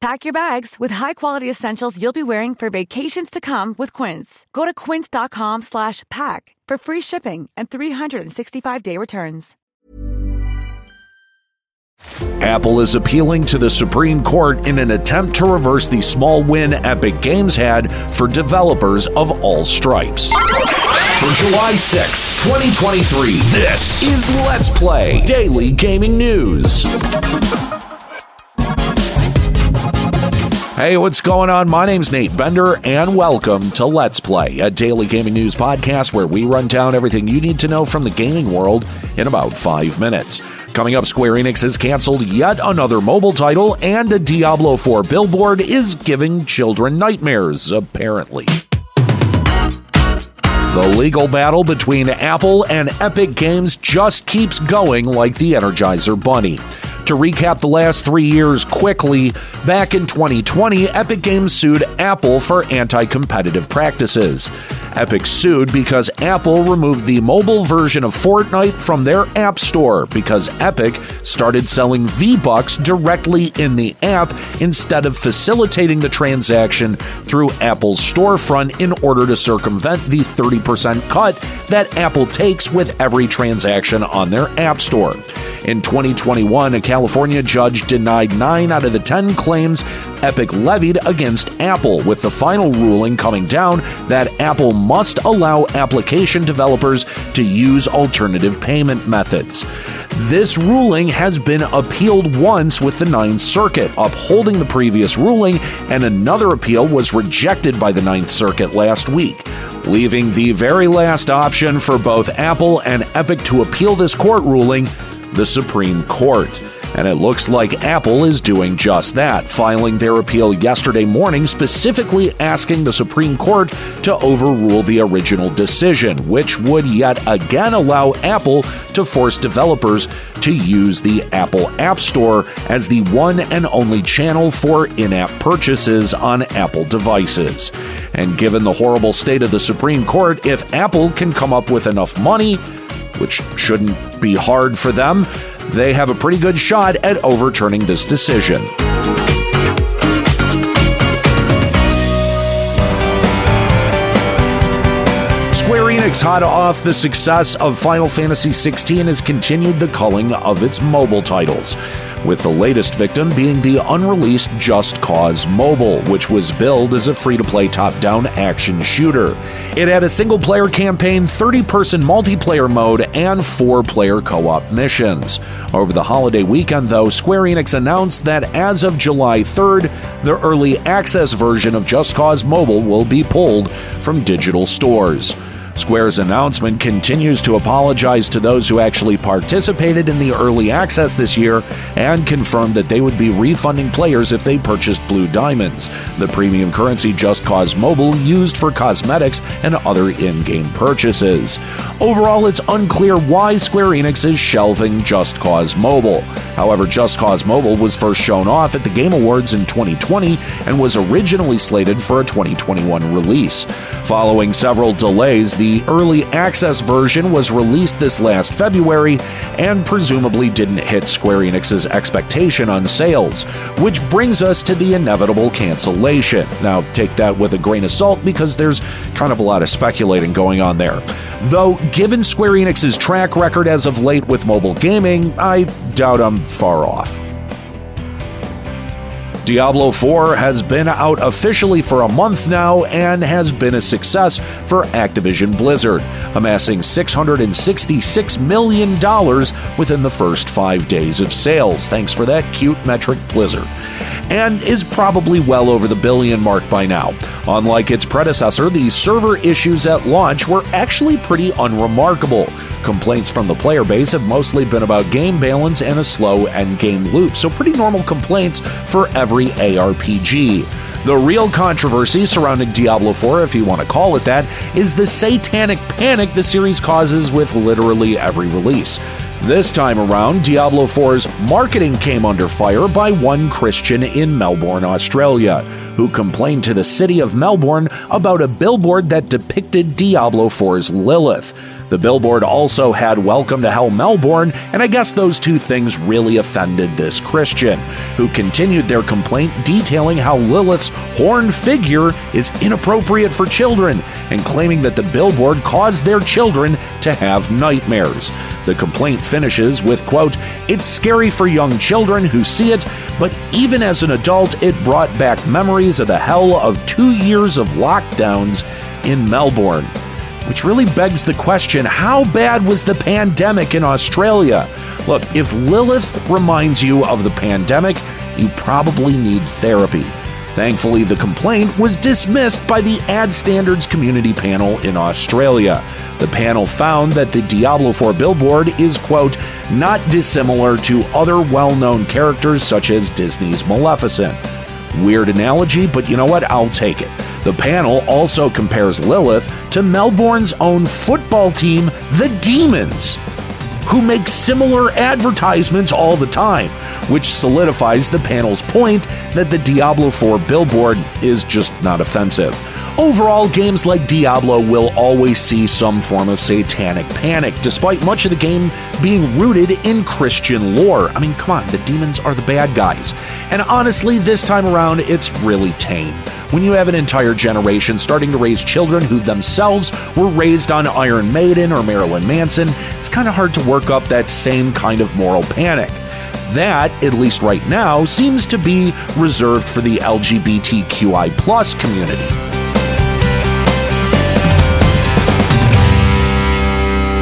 Pack your bags with high-quality essentials you'll be wearing for vacations to come with Quince. Go to quince.com slash pack for free shipping and 365-day returns. Apple is appealing to the Supreme Court in an attempt to reverse the small win Epic Games had for developers of all stripes. For July 6, 2023, this Is Let's Play Daily Gaming News. Hey, what's going on? My name's Nate Bender, and welcome to Let's Play, a daily gaming news podcast where we run down everything you need to know from the gaming world in about five minutes. Coming up, Square Enix has canceled yet another mobile title, and a Diablo 4 billboard is giving children nightmares, apparently. The legal battle between Apple and Epic Games just keeps going like the Energizer Bunny. To recap the last three years quickly, back in 2020, Epic Games sued Apple for anti competitive practices. Epic sued because Apple removed the mobile version of Fortnite from their App Store because Epic started selling V Bucks directly in the app instead of facilitating the transaction through Apple's storefront in order to circumvent the 30% cut that Apple takes with every transaction on their App Store. In 2021, a California judge denied 9 out of the 10 claims Epic levied against Apple, with the final ruling coming down that Apple must allow application developers to use alternative payment methods. This ruling has been appealed once with the Ninth Circuit, upholding the previous ruling, and another appeal was rejected by the Ninth Circuit last week, leaving the very last option for both Apple and Epic to appeal this court ruling the Supreme Court. And it looks like Apple is doing just that, filing their appeal yesterday morning, specifically asking the Supreme Court to overrule the original decision, which would yet again allow Apple to force developers to use the Apple App Store as the one and only channel for in app purchases on Apple devices. And given the horrible state of the Supreme Court, if Apple can come up with enough money, which shouldn't be hard for them, they have a pretty good shot at overturning this decision. Square Enix, hot off the success of Final Fantasy XVI, has continued the culling of its mobile titles, with the latest victim being the unreleased Just Cause Mobile, which was billed as a free to play top down action shooter. It had a single player campaign, 30 person multiplayer mode, and four player co op missions. Over the holiday weekend, though, Square Enix announced that as of July 3rd, the early access version of Just Cause Mobile will be pulled from digital stores. Square's announcement continues to apologize to those who actually participated in the early access this year and confirmed that they would be refunding players if they purchased Blue Diamonds, the premium currency Just Cause Mobile used for cosmetics and other in game purchases. Overall, it's unclear why Square Enix is shelving Just Cause Mobile. However, Just Cause Mobile was first shown off at the Game Awards in 2020 and was originally slated for a 2021 release. Following several delays, the early access version was released this last February and presumably didn't hit Square Enix's expectation on sales, which brings us to the inevitable cancellation. Now, take that with a grain of salt because there's kind of a lot of speculating going on there. Though, given Square Enix's track record as of late with mobile gaming, I doubt I'm far off. Diablo 4 has been out officially for a month now and has been a success for Activision Blizzard, amassing $666 million within the first five days of sales. Thanks for that cute metric, Blizzard and is probably well over the billion mark by now. Unlike its predecessor, the server issues at launch were actually pretty unremarkable. Complaints from the player base have mostly been about game balance and a slow end game loop, so pretty normal complaints for every ARPG. The real controversy surrounding Diablo 4, if you want to call it that, is the satanic panic the series causes with literally every release. This time around, Diablo 4's marketing came under fire by one Christian in Melbourne, Australia, who complained to the city of Melbourne about a billboard that depicted Diablo 4's Lilith. The billboard also had Welcome to Hell Melbourne, and I guess those two things really offended this Christian, who continued their complaint detailing how Lilith's horned figure is inappropriate for children and claiming that the billboard caused their children to have nightmares. The complaint finishes with quote, "It's scary for young children who see it, but even as an adult it brought back memories of the hell of 2 years of lockdowns in Melbourne." Which really begs the question how bad was the pandemic in Australia? Look, if Lilith reminds you of the pandemic, you probably need therapy. Thankfully, the complaint was dismissed by the Ad Standards Community Panel in Australia. The panel found that the Diablo 4 billboard is, quote, not dissimilar to other well known characters such as Disney's Maleficent. Weird analogy, but you know what? I'll take it. The panel also compares Lilith to Melbourne's own football team, the Demons, who make similar advertisements all the time, which solidifies the panel's point that the Diablo 4 billboard is just not offensive. Overall, games like Diablo will always see some form of satanic panic, despite much of the game being rooted in Christian lore. I mean, come on, the demons are the bad guys. And honestly, this time around, it's really tame. When you have an entire generation starting to raise children who themselves were raised on Iron Maiden or Marilyn Manson, it's kind of hard to work up that same kind of moral panic. That, at least right now, seems to be reserved for the LGBTQI community.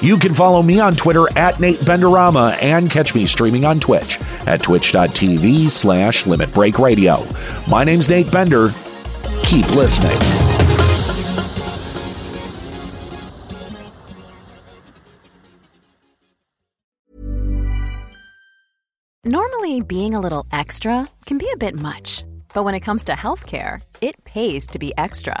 You can follow me on Twitter at Nate Benderama and catch me streaming on Twitch at twitch.tv slash Limit Break Radio. My name's Nate Bender. Keep listening. Normally, being a little extra can be a bit much, but when it comes to healthcare, it pays to be extra